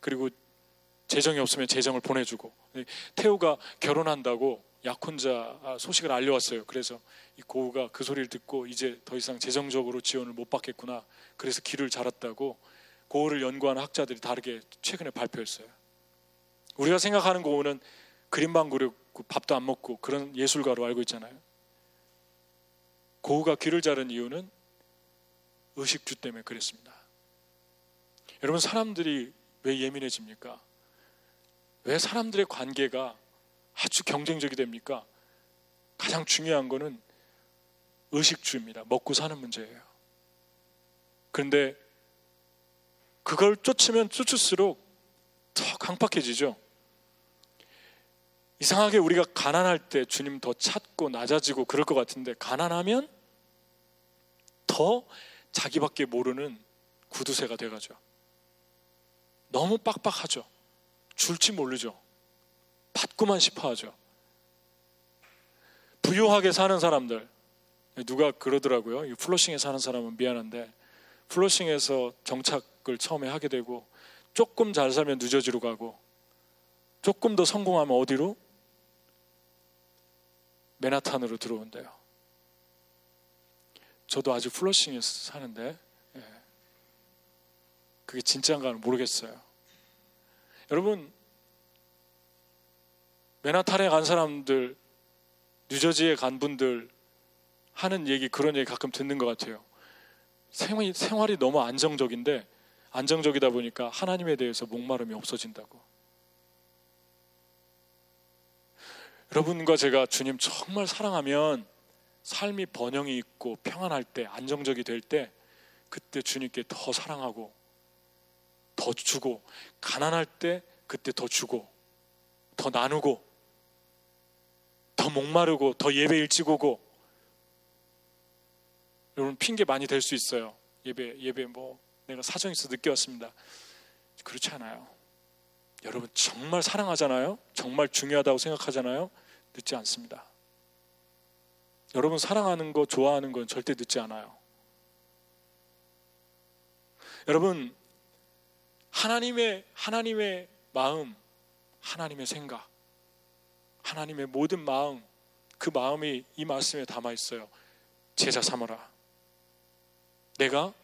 그리고 재정이 없으면 재정을 보내주고 태호가 결혼한다고 약혼자 소식을 알려왔어요. 그래서 이 고우가 그 소리를 듣고 이제 더 이상 재정적으로 지원을 못 받겠구나. 그래서 길을 잘았다고 고우를 연구하는 학자들이 다르게 최근에 발표했어요. 우리가 생각하는 고우는 그림방 그렸고 밥도 안 먹고 그런 예술가로 알고 있잖아요. 고우가 귀를 자른 이유는 의식주 때문에 그랬습니다. 여러분 사람들이 왜 예민해집니까? 왜 사람들의 관계가 아주 경쟁적이 됩니까? 가장 중요한 거는 의식주입니다. 먹고 사는 문제예요. 그런데 그걸 쫓으면 쫓을수록 더 강팍해지죠. 이상하게 우리가 가난할 때 주님 더 찾고 낮아지고 그럴 것 같은데 가난하면 더 자기밖에 모르는 구두쇠가 돼가죠. 너무 빡빡하죠. 줄지 모르죠. 받고만 싶어 하죠. 부유하게 사는 사람들, 누가 그러더라고요. 플러싱에 사는 사람은 미안한데, 플러싱에서 정착을 처음에 하게 되고, 조금 잘 살면 늦어지로 가고, 조금 더 성공하면 어디로? 맨하탄으로 들어온대요. 저도 아직 플러싱에서 사는데, 예. 그게 진짜인가는 모르겠어요. 여러분, 맨하탄에 간 사람들, 뉴저지에 간 분들 하는 얘기, 그런 얘기 가끔 듣는 것 같아요. 생활이, 생활이 너무 안정적인데, 안정적이다 보니까 하나님에 대해서 목마름이 없어진다고. 여러분과 제가 주님 정말 사랑하면 삶이 번영이 있고 평안할 때, 안정적이 될 때, 그때 주님께 더 사랑하고, 더 주고, 가난할 때 그때 더 주고, 더 나누고, 더 목마르고 더 예배 일찍 오고 여러분 핑계 많이 될 수 있어요. 예배 예배 뭐 내가 사정 있어 늦게 왔습니다. 그렇지 않아요. 여러분 정말 사랑하잖아요. 정말 중요하다고 생각하잖아요. 늦지 않습니다. 여러분 사랑하는 거 좋아하는 건 절대 늦지 않아요. 여러분 하나님의 하나님의 마음, 하나님의 생각 하나님의 모든 마음, 그 마음이 이 말씀에 담아 있어요. 제자 삼어라. 내가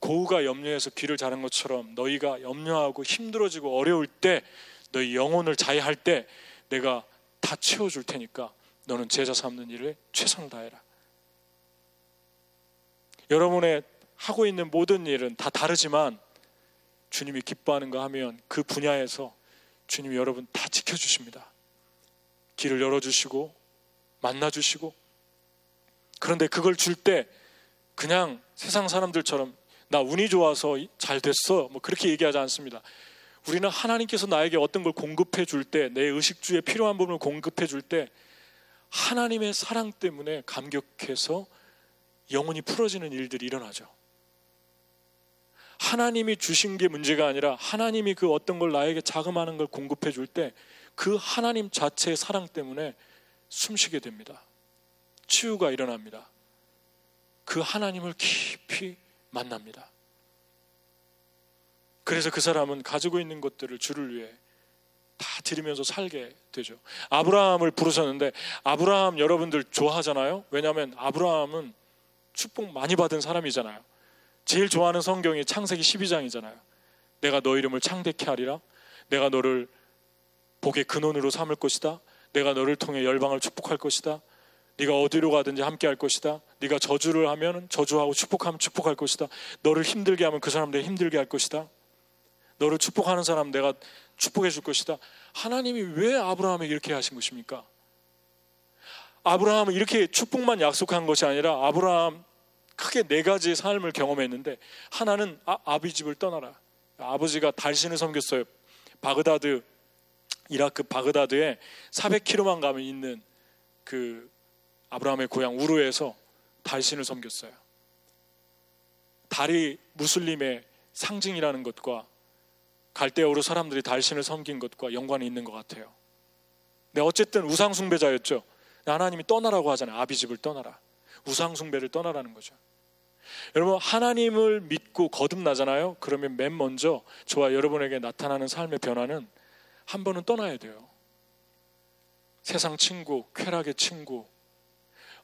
고우가 염려해서 귀를 자른 것처럼 너희가 염려하고 힘들어지고 어려울 때 너희 영혼을 자해할 때 내가 다 채워줄 테니까 너는 제자 삼는 일에 최선을 다해라. 여러분의 하고 있는 모든 일은 다 다르지만 주님이 기뻐하는 거 하면 그 분야에서 주님이 여러분 다 지켜주십니다. 길을 열어주시고 만나주시고 그런데 그걸 줄 때 그냥 세상 사람들처럼 나 운이 좋아서 잘 됐어 뭐 그렇게 얘기하지 않습니다. 우리는 하나님께서 나에게 어떤 걸 공급해 줄 때, 내 의식주에 필요한 부분을 공급해 줄 때, 하나님의 사랑 때문에 감격해서 영혼이 풀어지는 일들이 일어나죠. 하나님이 주신 게 문제가 아니라 하나님이 그 어떤 걸 나에게 자금하는 걸 공급해 줄 때 그 하나님 자체의 사랑 때문에 숨쉬게 됩니다. 치유가 일어납니다. 그 하나님을 깊이 만납니다. 그래서 그 사람은 가지고 있는 것들을 주를 위해 다 드리면서 살게 되죠. 아브라함을 부르셨는데 아브라함 여러분들 좋아하잖아요. 왜냐하면 아브라함은 축복 많이 받은 사람이잖아요. 제일 좋아하는 성경이 창세기 12장이잖아요. 내가 너 이름을 창대케 하리라. 내가 너를 복의 근원으로 삼을 것이다. 내가 너를 통해 열방을 축복할 것이다. 네가 어디로 가든지 함께 할 것이다. 네가 저주를 하면 저주하고 축복하면 축복할 것이다. 너를 힘들게 하면 그 사람들 힘들게 할 것이다. 너를 축복하는 사람 내가 축복해 줄 것이다. 하나님이 왜 아브라함에게 이렇게 하신 것입니까? 아브라함은 이렇게 축복만 약속한 것이 아니라 아브라함 크게 네 가지의 삶을 경험했는데 하나는 아, 아비 집을 떠나라. 아버지가 달신을 섬겼어요. 바그다드 이라크 바그다드에 400km만 가면 있는 그 아브라함의 고향 우르에서 달신을 섬겼어요. 달이 무슬림의 상징이라는 것과 갈대어로 사람들이 달신을 섬긴 것과 연관이 있는 것 같아요. 네, 어쨌든 우상숭배자였죠. 하나님이 떠나라고 하잖아요. 아비 집을 떠나라. 우상숭배를 떠나라는 거죠. 여러분, 하나님을 믿고 거듭나잖아요. 그러면 맨 먼저 저와 여러분에게 나타나는 삶의 변화는 한 번은 떠나야 돼요. 세상 친구, 쾌락의 친구.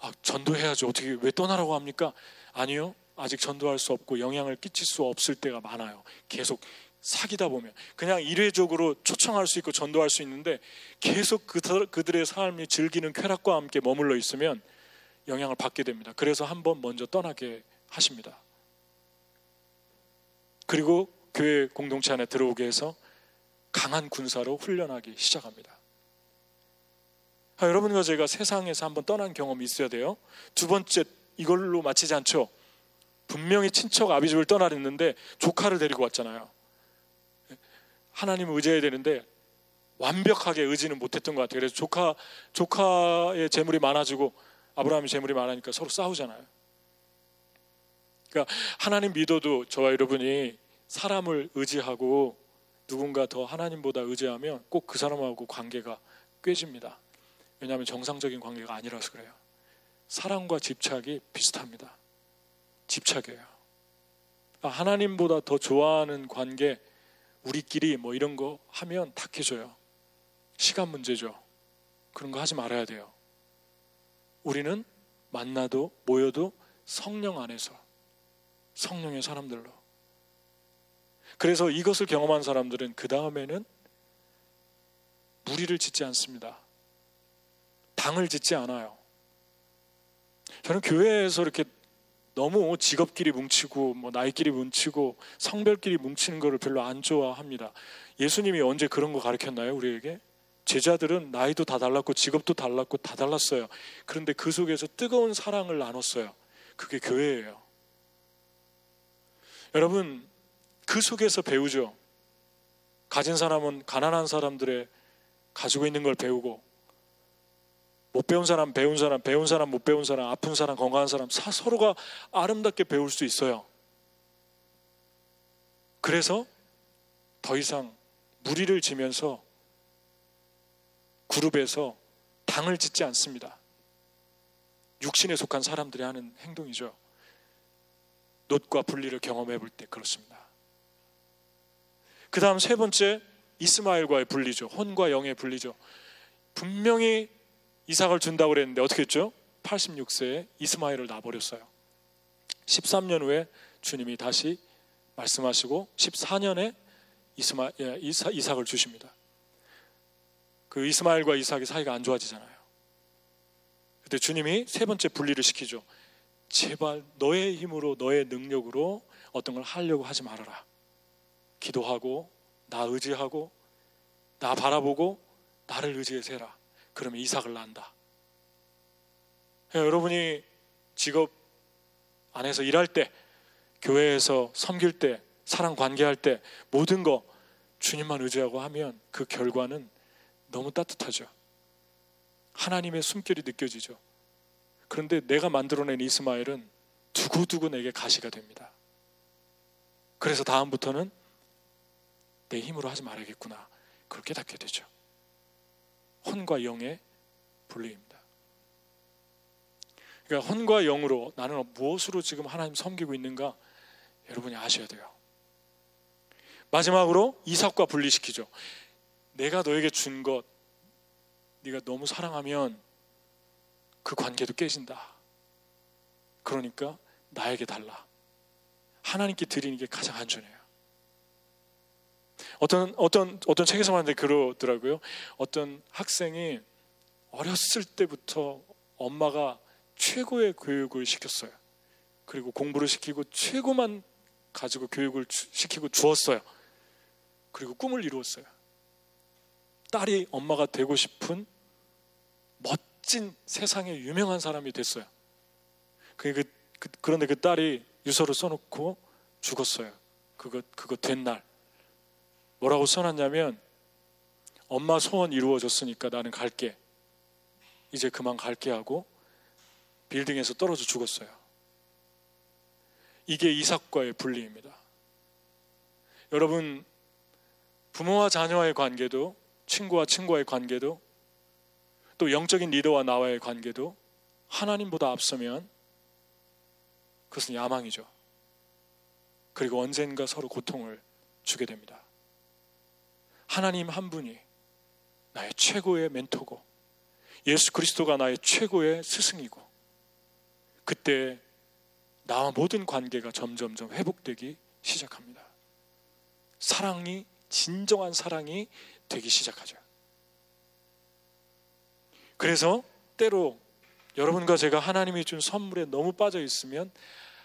아, 전도해야죠. 어떻게, 왜 떠나라고 합니까? 아니요. 아직 전도할 수 없고 영향을 끼칠 수 없을 때가 많아요. 계속 사귀다 보면 그냥 일회적으로 초청할 수 있고 전도할 수 있는데 계속 그들, 그들의 삶이 즐기는 쾌락과 함께 머물러 있으면 영향을 받게 됩니다. 그래서 한번 먼저 떠나게 하십니다. 그리고 교회 공동체 안에 들어오게 해서 강한 군사로 훈련하기 시작합니다. 아, 여러분과 제가 세상에서 한번 떠난 경험이 있어야 돼요. 두 번째 이걸로 마치지 않죠. 분명히 친척 아비 집을 떠나랬는데 조카를 데리고 왔잖아요. 하나님을 의지해야 되는데 완벽하게 의지는 못했던 것 같아요. 그래서 조카 조카의 재물이 많아지고 아브라함의 재물이 많으니까 서로 싸우잖아요. 그러니까 하나님 믿어도 저와 여러분이 사람을 의지하고 누군가 더 하나님보다 의지하면 꼭 그 사람하고 관계가 꿰집니다. 왜냐하면 정상적인 관계가 아니라서 그래요. 사랑과 집착이 비슷합니다. 집착이에요. 아, 하나님보다 더 좋아하는 관계, 우리끼리 뭐 이런 거 하면 탁해져요. 시간 문제죠. 그런 거 하지 말아야 돼요. 우리는 만나도 모여도 성령 안에서 성령의 사람들로. 그래서 이것을 경험한 사람들은 그 다음에는 무리를 짓지 않습니다. 당을 짓지 않아요. 저는 교회에서 이렇게 너무 직업끼리 뭉치고 뭐 나이끼리 뭉치고 성별끼리 뭉치는 것을 별로 안 좋아합니다. 예수님이 언제 그런 거 가르쳤나요? 우리에게? 제자들은 나이도 다 달랐고 직업도 달랐고 다 달랐어요. 그런데 그 속에서 뜨거운 사랑을 나눴어요. 그게 교회예요. 여러분 그 속에서 배우죠. 가진 사람은 가난한 사람들의 가지고 있는 걸 배우고 못 배운 사람, 배운 사람, 배운 사람, 못 배운 사람, 아픈 사람, 건강한 사람 서로가 아름답게 배울 수 있어요. 그래서 더 이상 무리를 지면서 그룹에서 당을 짓지 않습니다. 육신에 속한 사람들이 하는 행동이죠. 놋과 분리를 경험해 볼 때 그렇습니다. 그 다음 세 번째 이스마엘과의 분리죠. 혼과 영의 분리죠. 분명히 이삭을 준다고 그랬는데 어떻게 했죠? 86세에 이스마엘을 놔버렸어요. 13년 후에 주님이 다시 말씀하시고 14년에 이스마, 예, 이삭, 이삭을 주십니다. 그 이스마엘과 이삭의 사이가 안 좋아지잖아요. 그때 주님이 세 번째 분리를 시키죠. 제발 너의 힘으로 너의 능력으로 어떤 걸 하려고 하지 말아라. 기도하고 나 의지하고 나 바라보고 나를 의지해서 해라. 그러면 이삭을 낳는다. 예, 여러분이 직업 안에서 일할 때, 교회에서 섬길 때, 사랑 관계할 때 모든 거 주님만 의지하고 하면 그 결과는 너무 따뜻하죠. 하나님의 숨결이 느껴지죠. 그런데 내가 만들어낸 이스마엘은 두고두고 내게 가시가 됩니다. 그래서 다음부터는 내 힘으로 하지 말아야겠구나. 그걸 깨닫게 되죠. 혼과 영의 분리입니다. 그러니까 혼과 영으로 나는 무엇으로 지금 하나님 섬기고 있는가 여러분이 아셔야 돼요. 마지막으로 이삭과 분리시키죠. 내가 너에게 준 것, 네가 너무 사랑하면 그 관계도 깨진다. 그러니까 나에게 달라. 하나님께 드리는 게 가장 안전해요. 어떤 어떤 어떤 책에서 봤는데 그러더라고요. 어떤 학생이 어렸을 때부터 엄마가 최고의 교육을 시켰어요. 그리고 공부를 시키고 최고만 가지고 교육을 시키고 주었어요. 그리고 꿈을 이루었어요. 딸이 엄마가 되고 싶은 멋진 세상에 유명한 사람이 됐어요. 그, 그, 그, 그런데 그 딸이 유서를 써놓고 죽었어요. 그거, 그거 된 날. 뭐라고 써놨냐면, 엄마 소원 이루어졌으니까 나는 갈게. 이제 그만 갈게 하고, 빌딩에서 떨어져 죽었어요. 이게 이삭과의 분리입니다. 여러분, 부모와 자녀와의 관계도, 친구와 친구와의 관계도, 또 영적인 리더와 나와의 관계도 하나님보다 앞서면 그것은 야망이죠. 그리고 언젠가 서로 고통을 주게 됩니다. 하나님 한 분이 나의 최고의 멘토고 예수 그리스도가 나의 최고의 스승이고 그때 나와 모든 관계가 점점점 회복되기 시작합니다. 사랑이 진정한 사랑이 되기 시작하죠. 그래서 때로 여러분과 제가 하나님이 준 선물에 너무 빠져 있으면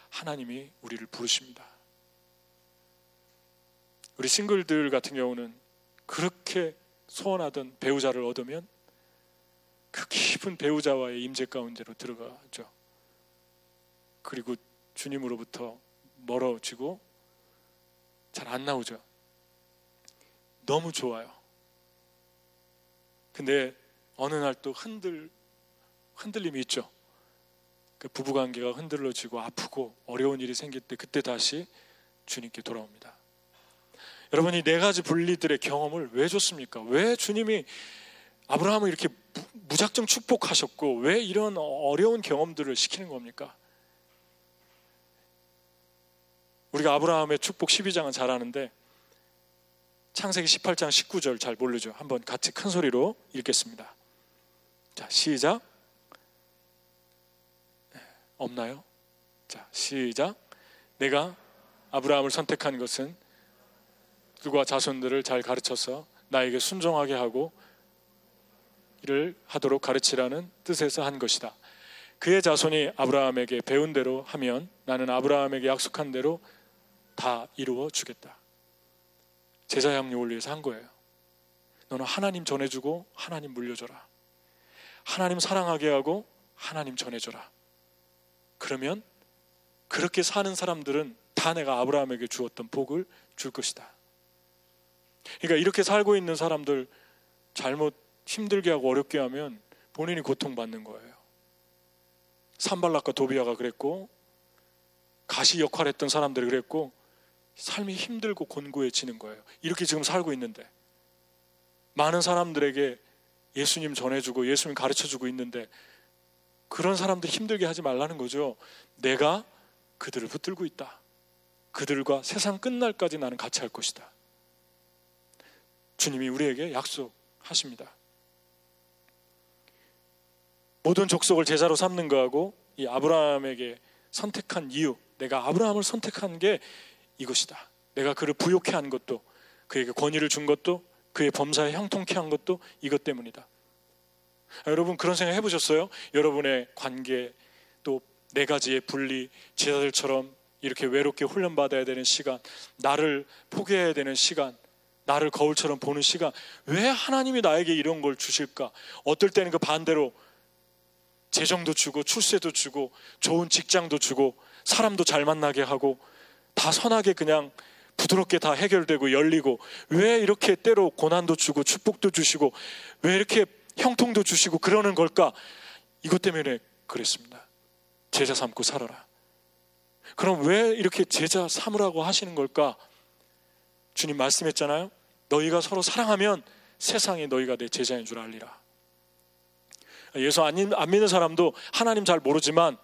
하나님이 우리를 부르십니다. 우리 싱글들 같은 경우는 그렇게 소원하던 배우자를 얻으면 그 깊은 배우자와의 임재 가운데로 들어가죠. 그리고 주님으로부터 멀어지고 잘 안 나오죠. 너무 좋아요. 근데 어느 날 또 흔들 흔들림이 있죠. 그 부부 관계가 흔들러지고 아프고 어려운 일이 생길 때 그때 다시 주님께 돌아옵니다. 여러분 이 네 가지 분리들의 경험을 왜 줬습니까? 왜 주님이 아브라함을 이렇게 무작정 축복하셨고 왜 이런 어려운 경험들을 시키는 겁니까? 우리가 아브라함의 축복 12장은 잘 아는데 창세기 18장 19절 잘 모르죠. 한번 같이 큰 소리로 읽겠습니다. 자, 시작. 네, 없나요? 자, 시작. 내가 아브라함을 선택한 것은 그와 자손들을 잘 가르쳐서 나에게 순종하게 하고 일을 하도록 가르치라는 뜻에서 한 것이다. 그의 자손이 아브라함에게 배운 대로 하면 나는 아브라함에게 약속한 대로 다 이루어 주겠다. 제자 양육을 위해서 한 거예요. 너는 하나님 전해주고 하나님 물려줘라. 하나님 사랑하게 하고 하나님 전해줘라. 그러면 그렇게 사는 사람들은 다 내가 아브라함에게 주었던 복을 줄 것이다. 그러니까 이렇게 살고 있는 사람들 잘못 힘들게 하고 어렵게 하면 본인이 고통받는 거예요. 산발락과 도비아가 그랬고 가시 역할 했던 사람들이 그랬고 삶이 힘들고 곤고해지는 거예요. 이렇게 지금 살고 있는데 많은 사람들에게 예수님 전해주고 예수님 가르쳐주고 있는데 그런 사람들 힘들게 하지 말라는 거죠. 내가 그들을 붙들고 있다. 그들과 세상 끝날까지 나는 같이 할 것이다. 주님이 우리에게 약속하십니다. 모든 족속을 제자로 삼는 거하고 이 아브라함에게 선택한 이유, 내가 아브라함을 선택한 게 이것이다. 내가 그를 부욕해 한 것도 그에게 권위를 준 것도 그의 범사에 형통케 한 것도 이것 때문이다. 아, 여러분 그런 생각 해보셨어요? 여러분의 관계 또 네 가지의 분리 제자들처럼 이렇게 외롭게 훈련받아야 되는 시간, 나를 포기해야 되는 시간, 나를 거울처럼 보는 시간, 왜 하나님이 나에게 이런 걸 주실까? 어떨 때는 그 반대로 재정도 주고 출세도 주고 좋은 직장도 주고 사람도 잘 만나게 하고 다 선하게 그냥 부드럽게 다 해결되고 열리고 왜 이렇게 때로 고난도 주고 축복도 주시고 왜 이렇게 형통도 주시고 그러는 걸까? 이것 때문에 그랬습니다. 제자 삼고 살아라. 그럼 왜 이렇게 제자 삼으라고 하시는 걸까? 주님 말씀했잖아요. 너희가 서로 사랑하면 세상에 너희가 내 제자인 줄 알리라. 예수 안 믿는 사람도 하나님 잘 모르지만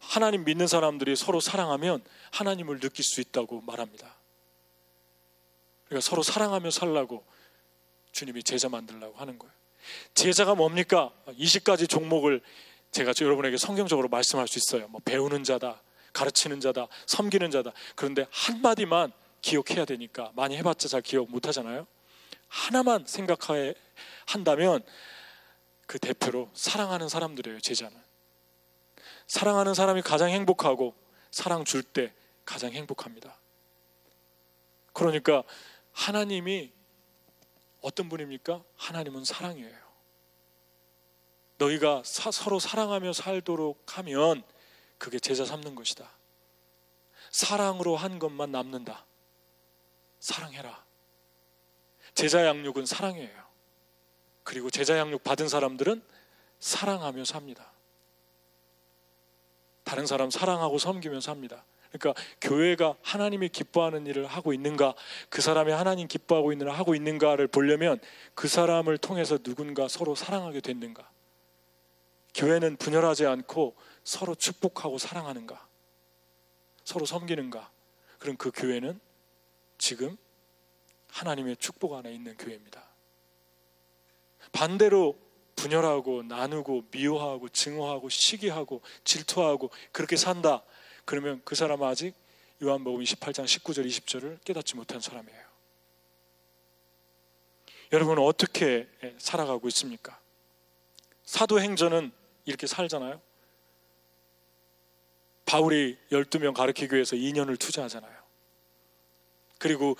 하나님 믿는 사람들이 서로 사랑하면 하나님을 느낄 수 있다고 말합니다. 그러니까 서로 사랑하며 살라고 주님이 제자 만들라고 하는 거예요. 제자가 뭡니까? 20가지 종목을 제가 여러분에게 성경적으로 말씀할 수 있어요. 뭐 배우는 자다, 가르치는 자다, 섬기는 자다. 그런데 한마디만 기억해야 되니까 많이 해봤자 잘 기억 못 하잖아요. 하나만 생각해 한다면 그 대표로 사랑하는 사람들이에요, 제자는. 사랑하는 사람이 가장 행복하고 사랑 줄 때 가장 행복합니다. 그러니까 하나님이 어떤 분입니까? 하나님은 사랑이에요. 너희가 사, 서로 사랑하며 살도록 하면 그게 제자 삼는 것이다. 사랑으로 한 것만 남는다. 사랑해라. 제자 양육은 사랑이에요. 그리고 제자 양육 받은 사람들은 사랑하며 삽니다. 다른 사람 사랑하고 섬기며 삽니다. 그러니까 교회가 하나님이 기뻐하는 일을 하고 있는가, 그 사람이 하나님 기뻐하고 있는 하고 있는가를 보려면 그 사람을 통해서 누군가 서로 사랑하게 됐는가. 교회는 분열하지 않고 서로 축복하고 사랑하는가, 서로 섬기는가. 그럼 그 교회는 지금 하나님의 축복 안에 있는 교회입니다. 반대로 분열하고 나누고 미워하고 증오하고 시기하고 질투하고 그렇게 산다. 그러면 그 사람은 아직 요한복음 28장 19절 20절을 깨닫지 못한 사람이에요. 여러분은 어떻게 살아가고 있습니까? 사도행전은 이렇게 살잖아요. 바울이 12명 가르치기 위해서 2년을 투자하잖아요. 그리고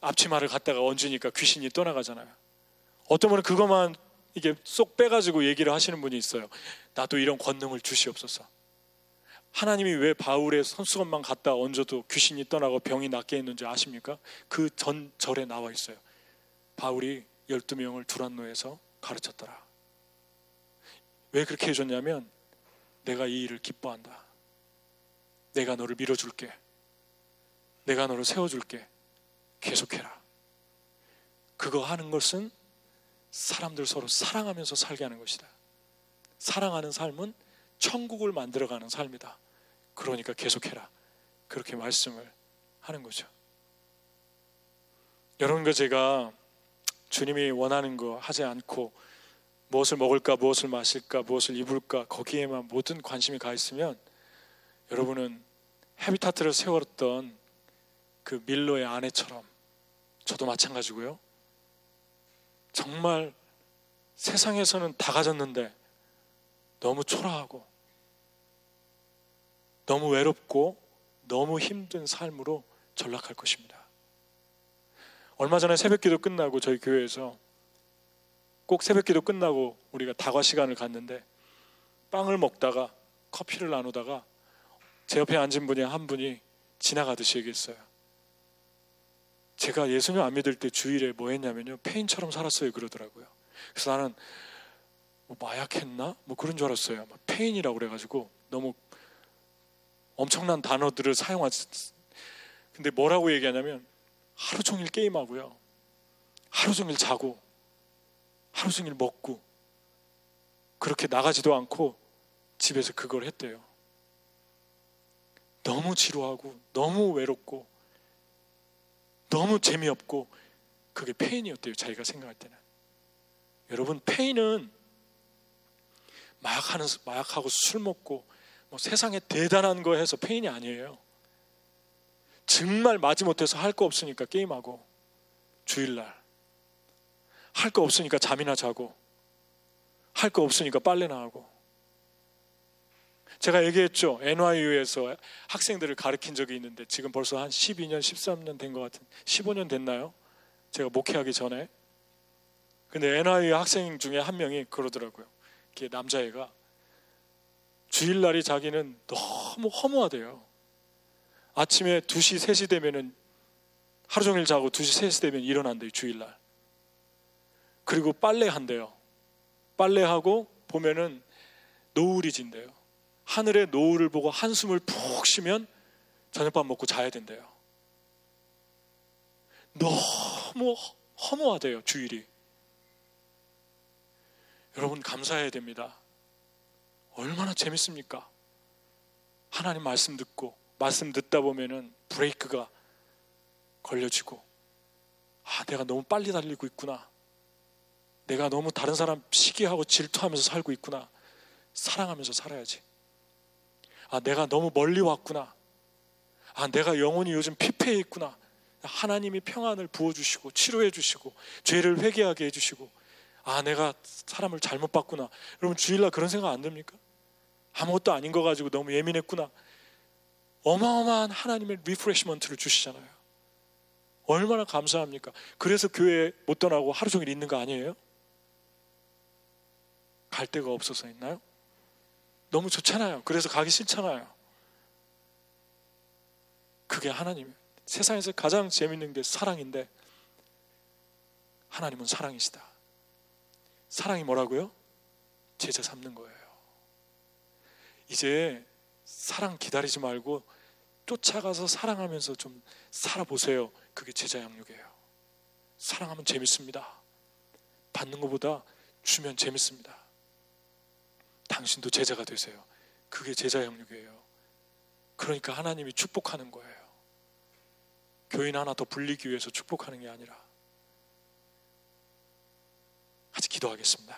앞치마를 갖다가 얹으니까 귀신이 떠나가잖아요. 어떤 분은 그것만 이게 쏙 빼가지고 얘기를 하시는 분이 있어요. 나도 이런 권능을 주시옵소서. 하나님이 왜 바울의 손수건만 갖다 얹어도 귀신이 떠나고 병이 낫게 했는지 아십니까? 그 전 절에 나와 있어요. 바울이 12명을 두란노에서 가르쳤더라. 왜 그렇게 해줬냐면 내가 이 일을 기뻐한다. 내가 너를 밀어줄게. 내가 너를 세워줄게. 계속해라. 그거 하는 것은 사람들 서로 사랑하면서 살게 하는 것이다. 사랑하는 삶은 천국을 만들어가는 삶이다. 그러니까 계속해라. 그렇게 말씀을 하는 거죠. 여러분과 제가 주님이 원하는 거 하지 않고 무엇을 먹을까, 무엇을 마실까, 무엇을 입을까 거기에만 모든 관심이 가 있으면 여러분은 헤비타트를 세웠던 그 밀로의 아내처럼 저도 마찬가지고요. 정말 세상에서는 다 가졌는데 너무 초라하고 너무 외롭고 너무 힘든 삶으로 전락할 것입니다. 얼마 전에 새벽 기도 끝나고 저희 교회에서 꼭 새벽 기도 끝나고 우리가 다과 시간을 갔는데 빵을 먹다가 커피를 나누다가 제 옆에 앉은 분이 한 분이 지나가듯이 얘기했어요. 제가 예수님 안 믿을 때 주일에 뭐 했냐면요. 페인처럼 살았어요. 그러더라고요. 그래서 나는 뭐 마약했나? 뭐 그런 줄 알았어요. 페인이라고 그래가지고 너무 엄청난 단어들을 사용하지. 근데 뭐라고 얘기하냐면 하루 종일 게임하고요. 하루 종일 자고 하루 종일 먹고 그렇게 나가지도 않고 집에서 그걸 했대요. 너무 지루하고 너무 외롭고 너무 재미없고 그게 페인이었대요. 자기가 생각할 때는. 여러분 페인은 마약하는 마약하고 술 먹고 뭐 세상에 대단한 거 해서 페인이 아니에요. 정말 마지못해서 할 거 없으니까 게임하고 주일날 할 거 없으니까 잠이나 자고 할 거 없으니까 빨래나 하고 제가 얘기했죠. NYU에서 학생들을 가르친 적이 있는데 지금 벌써 한 12년, 13년 된 것 같은 15년 됐나요? 제가 목회하기 전에. 근데 NYU 학생 중에 한 명이 그러더라고요. 그 남자애가 주일날이 자기는 너무 허무하대요. 아침에 2시, 3시 되면은 하루 종일 자고 2시, 3시 되면 일어난대요, 주일날. 그리고 빨래 한대요. 빨래하고 보면은 노을이 진대요. 하늘의 노을을 보고 한숨을 푹 쉬면 저녁밥 먹고 자야 된대요. 너무 허무하대요, 주일이. 여러분 감사해야 됩니다. 얼마나 재밌습니까? 하나님 말씀 듣고 말씀 듣다 보면은 브레이크가 걸려지고 아 내가 너무 빨리 달리고 있구나. 내가 너무 다른 사람 시기하고 질투하면서 살고 있구나. 사랑하면서 살아야지. 아 내가 너무 멀리 왔구나. 아 내가 영혼이 요즘 피폐해 있구나. 하나님이 평안을 부어 주시고 치료해 주시고 죄를 회개하게 해 주시고 아 내가 사람을 잘못 봤구나 여러분 주일날 그런 생각 안 듭니까? 아무것도 아닌 거 가지고 너무 예민했구나 어마어마한 하나님의 refreshment를 주시잖아요 얼마나 감사합니까? 그래서 교회 못 떠나고 하루 종일 있는 거 아니에요? 갈 데가 없어서 있나요? 너무 좋잖아요 그래서 가기 싫잖아요 그게 하나님 세상에서 가장 재밌는 게 사랑인데 하나님은 사랑이시다. 사랑이 뭐라고요? 제자 삼는 거예요. 이제 사랑 기다리지 말고 쫓아가서 사랑하면서 좀 살아보세요. 그게 제자 양육이에요. 사랑하면 재밌습니다. 받는 것보다 주면 재밌습니다. 당신도 제자가 되세요. 그게 제자 양육이에요. 그러니까 하나님이 축복하는 거예요. 교인 하나 더 불리기 위해서 축복하는 게 아니라 같이 기도하겠습니다.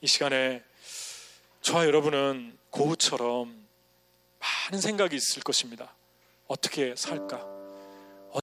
이 시간에 저와 여러분은 고우처럼 많은 생각이 있을 것입니다. 어떻게 살까?